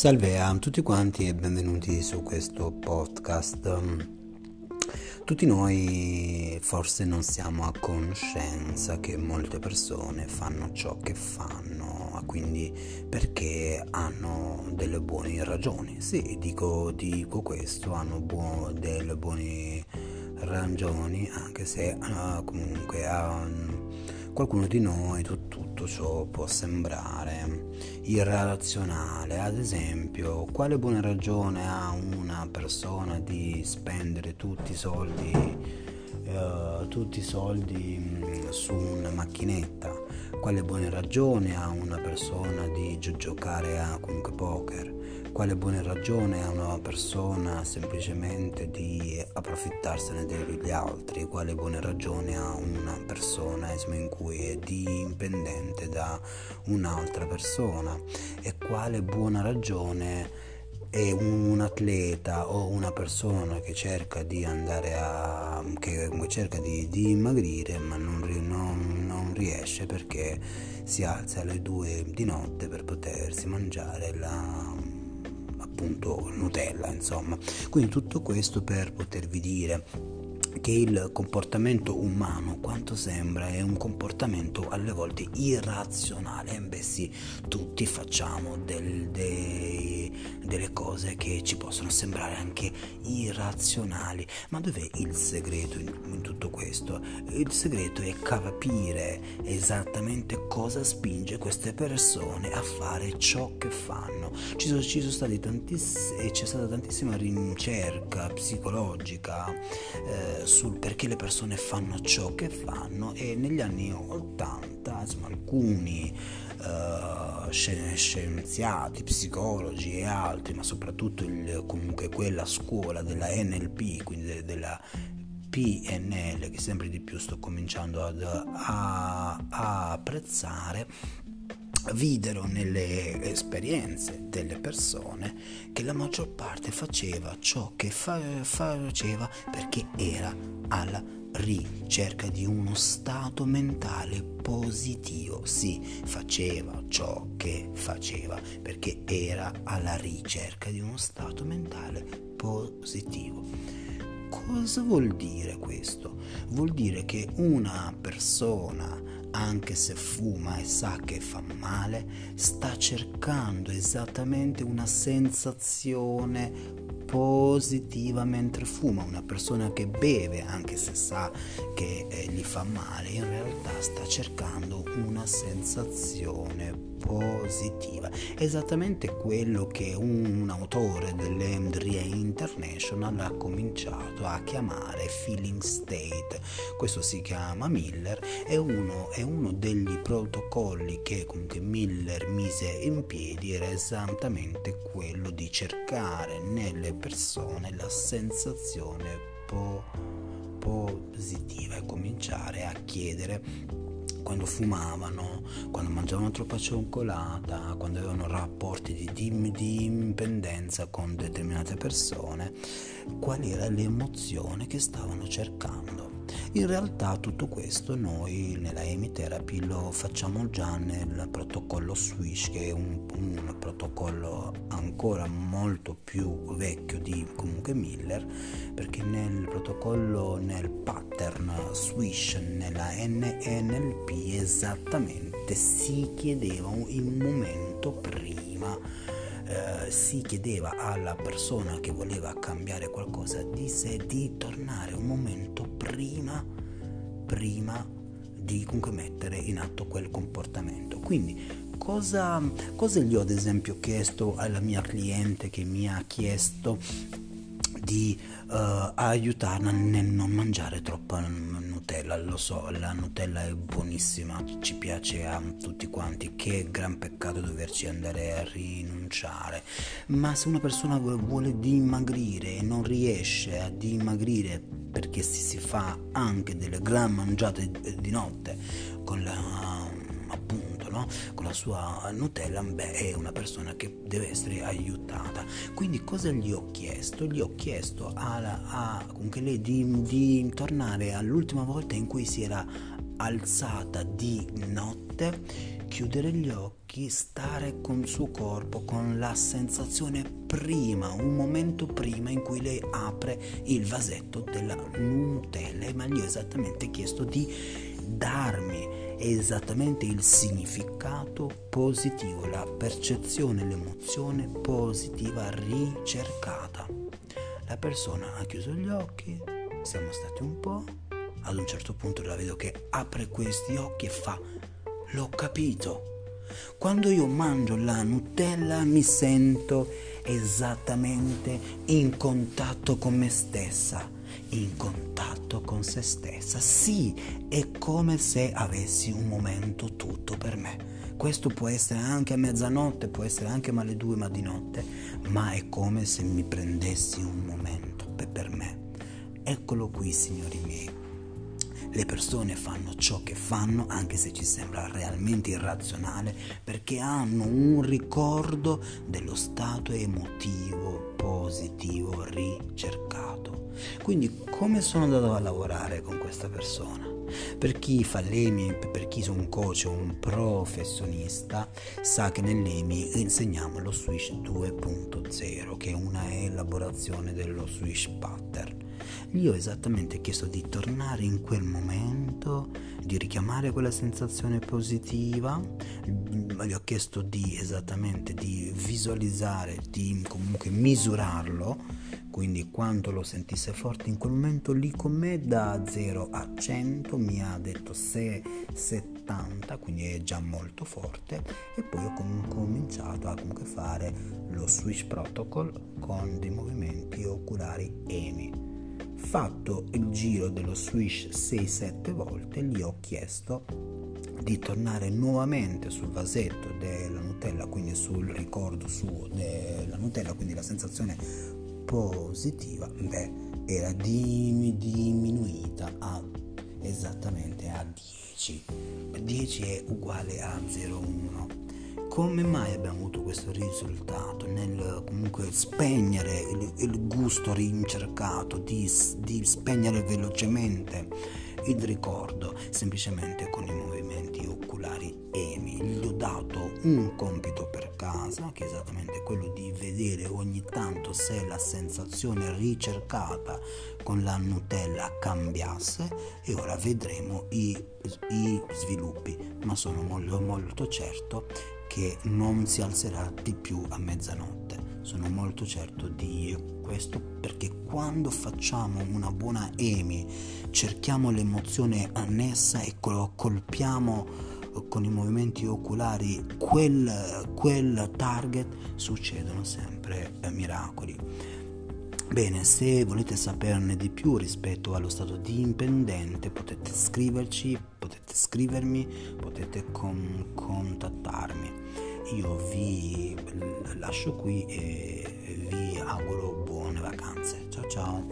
Salve a tutti quanti e benvenuti su questo podcast. Tutti noi forse non siamo a conoscenza che molte persone fanno ciò che fanno, quindi perché hanno delle buone ragioni. Sì, dico, dico questo, hanno buo, delle buone ragioni, anche se uh, comunque a uh, qualcuno di noi tutto, ciò può sembrare irrazionale. Ad esempio, quale buona ragione ha una persona di spendere tutti i soldi, uh, tutti i soldi mm, su una macchinetta? Quale buona ragione ha una persona di giocare a comunque poker? Quale buona ragione ha una persona semplicemente di approfittarsene degli altri? Quale buona ragione ha una persona in cui è dipendente da un'altra persona? E quale buona ragione è un atleta o una persona che cerca di andare a che cerca di, di dimagrire ma non, non, riesce perché si alza alle due di notte per potersi mangiare la appunto Nutella, insomma. Quindi tutto questo per potervi dire che il comportamento umano, quanto sembra, è un comportamento alle volte irrazionale. E beh sì, tutti facciamo del, dei, delle cose che ci possono sembrare anche irrazionali. Ma dov'è il segreto in, in tutto questo? Il segreto è capire esattamente cosa spinge queste persone a fare ciò che fanno. Ci sono, ci sono stati tantissimi, c'è stata tantissima ricerca psicologica. Eh, sul perché le persone fanno ciò che fanno e negli anni 80 insomma, alcuni uh, scienziati, psicologi e altri, ma soprattutto il, comunque quella scuola della NLP, quindi della PNL che sempre di più sto cominciando ad, a, a apprezzare videro nelle esperienze delle persone che la maggior parte faceva ciò che fa- faceva perché era alla ricerca di uno stato mentale positivo. Sì, faceva ciò che faceva perché era alla ricerca di uno stato mentale positivo. Cosa vuol dire questo? Vuol dire che una persona anche se fuma e sa che fa male, sta cercando esattamente una sensazione positiva mentre fuma. Una persona che beve, anche se sa che eh, gli fa male, in realtà sta cercando una sensazione positiva. Esattamente quello che un, autore dell'Emdria International ha cominciato a chiamare feeling state. Questo si chiama Miller, è uno, è uno degli protocolli che comunque Miller mise in piedi, era esattamente quello di cercare nelle persone la sensazione po- positiva e cominciare a chiedere quando fumavano, quando mangiavano troppa cioccolata, quando avevano rapporti di, di, di dipendenza con determinate persone, qual era l'emozione che stavano cercando. In realtà tutto questo noi nella Amy Therapy lo facciamo già nel protocollo Swish che è un, un protocollo ancora molto più vecchio di comunque Miller perché nel protocollo nel pattern Swish nella NNLP esattamente si chiedeva il momento prima eh, si chiedeva alla persona che voleva cambiare qualcosa di sé di tornare un momento prima, prima di comunque mettere in atto quel comportamento. Quindi cosa, cosa gli ho ad esempio chiesto alla mia cliente che mi ha chiesto di uh, aiutarla nel non mangiare troppa Nutella. Lo so, la Nutella è buonissima, ci piace a tutti quanti, che gran peccato doverci andare a rinunciare. Ma se una persona vuole dimagrire e non riesce a dimagrire perché si, si fa anche delle gran mangiate di notte con la no? con la sua Nutella, beh, è una persona che deve essere aiutata. Quindi cosa gli ho chiesto? Gli ho chiesto alla, a, comunque lei di, di tornare all'ultima volta in cui si era alzata di notte, chiudere gli occhi, stare con il suo corpo, con la sensazione prima, un momento prima in cui lei apre il vasetto della Nutella, ma gli ho esattamente chiesto di darmi esattamente il significato positivo, la percezione, l'emozione positiva ricercata. La persona ha chiuso gli occhi, siamo stati un po', ad un certo punto la vedo che apre questi occhi e fa, l'ho capito. Quando io mangio la Nutella mi sento esattamente in contatto con me stessa in contatto con se stessa. Sì, è come se avessi un momento tutto per me. Questo può essere anche a mezzanotte, può essere anche alle due ma di notte, ma è come se mi prendessi un momento per me. Eccolo qui, signori miei. Le persone fanno ciò che fanno anche se ci sembra realmente irrazionale perché hanno un ricordo dello stato emotivo positivo ricercato. Quindi come sono andato a lavorare con questa persona? Per chi fa l'EMI, per chi è un coach o un professionista, sa che nell'EMI insegniamo lo Swish 2.0, che è una elaborazione dello Swish pattern. Gli ho esattamente chiesto di tornare in quel momento, di richiamare quella sensazione positiva, gli ho chiesto di esattamente di visualizzare, di comunque misurarlo quindi quando lo sentisse forte in quel momento lì con me da 0 a 100 mi ha detto se 70 quindi è già molto forte e poi ho cominciato a comunque fare lo switch protocol con dei movimenti fatto il giro dello switch 6-7 volte gli ho chiesto di tornare nuovamente sul vasetto della Nutella, quindi sul ricordo suo della Nutella, quindi la sensazione positiva, beh, era diminuita a esattamente a 10. 10 è uguale a 0,1. Come mai abbiamo avuto questo risultato nel comunque spegnere il, il gusto rincercato, di, di spegnere velocemente il ricordo semplicemente con i movimenti oculari EMI. Gli ho dato un compito per casa che è esattamente quello di vedere ogni tanto se la sensazione ricercata con la Nutella cambiasse e ora vedremo i, i sviluppi, ma sono molto, molto certo che non si alzerà di più a mezzanotte. Sono molto certo di questo perché quando facciamo una buona EMI cerchiamo l'emozione annessa e colpiamo con i movimenti oculari quel, quel target succedono sempre eh, miracoli. Bene, se volete saperne di più rispetto allo stato di impendente potete scriverci, potete scrivermi, potete con, contattarmi. Io vi lascio qui e vi auguro buone vacanze. Ciao ciao.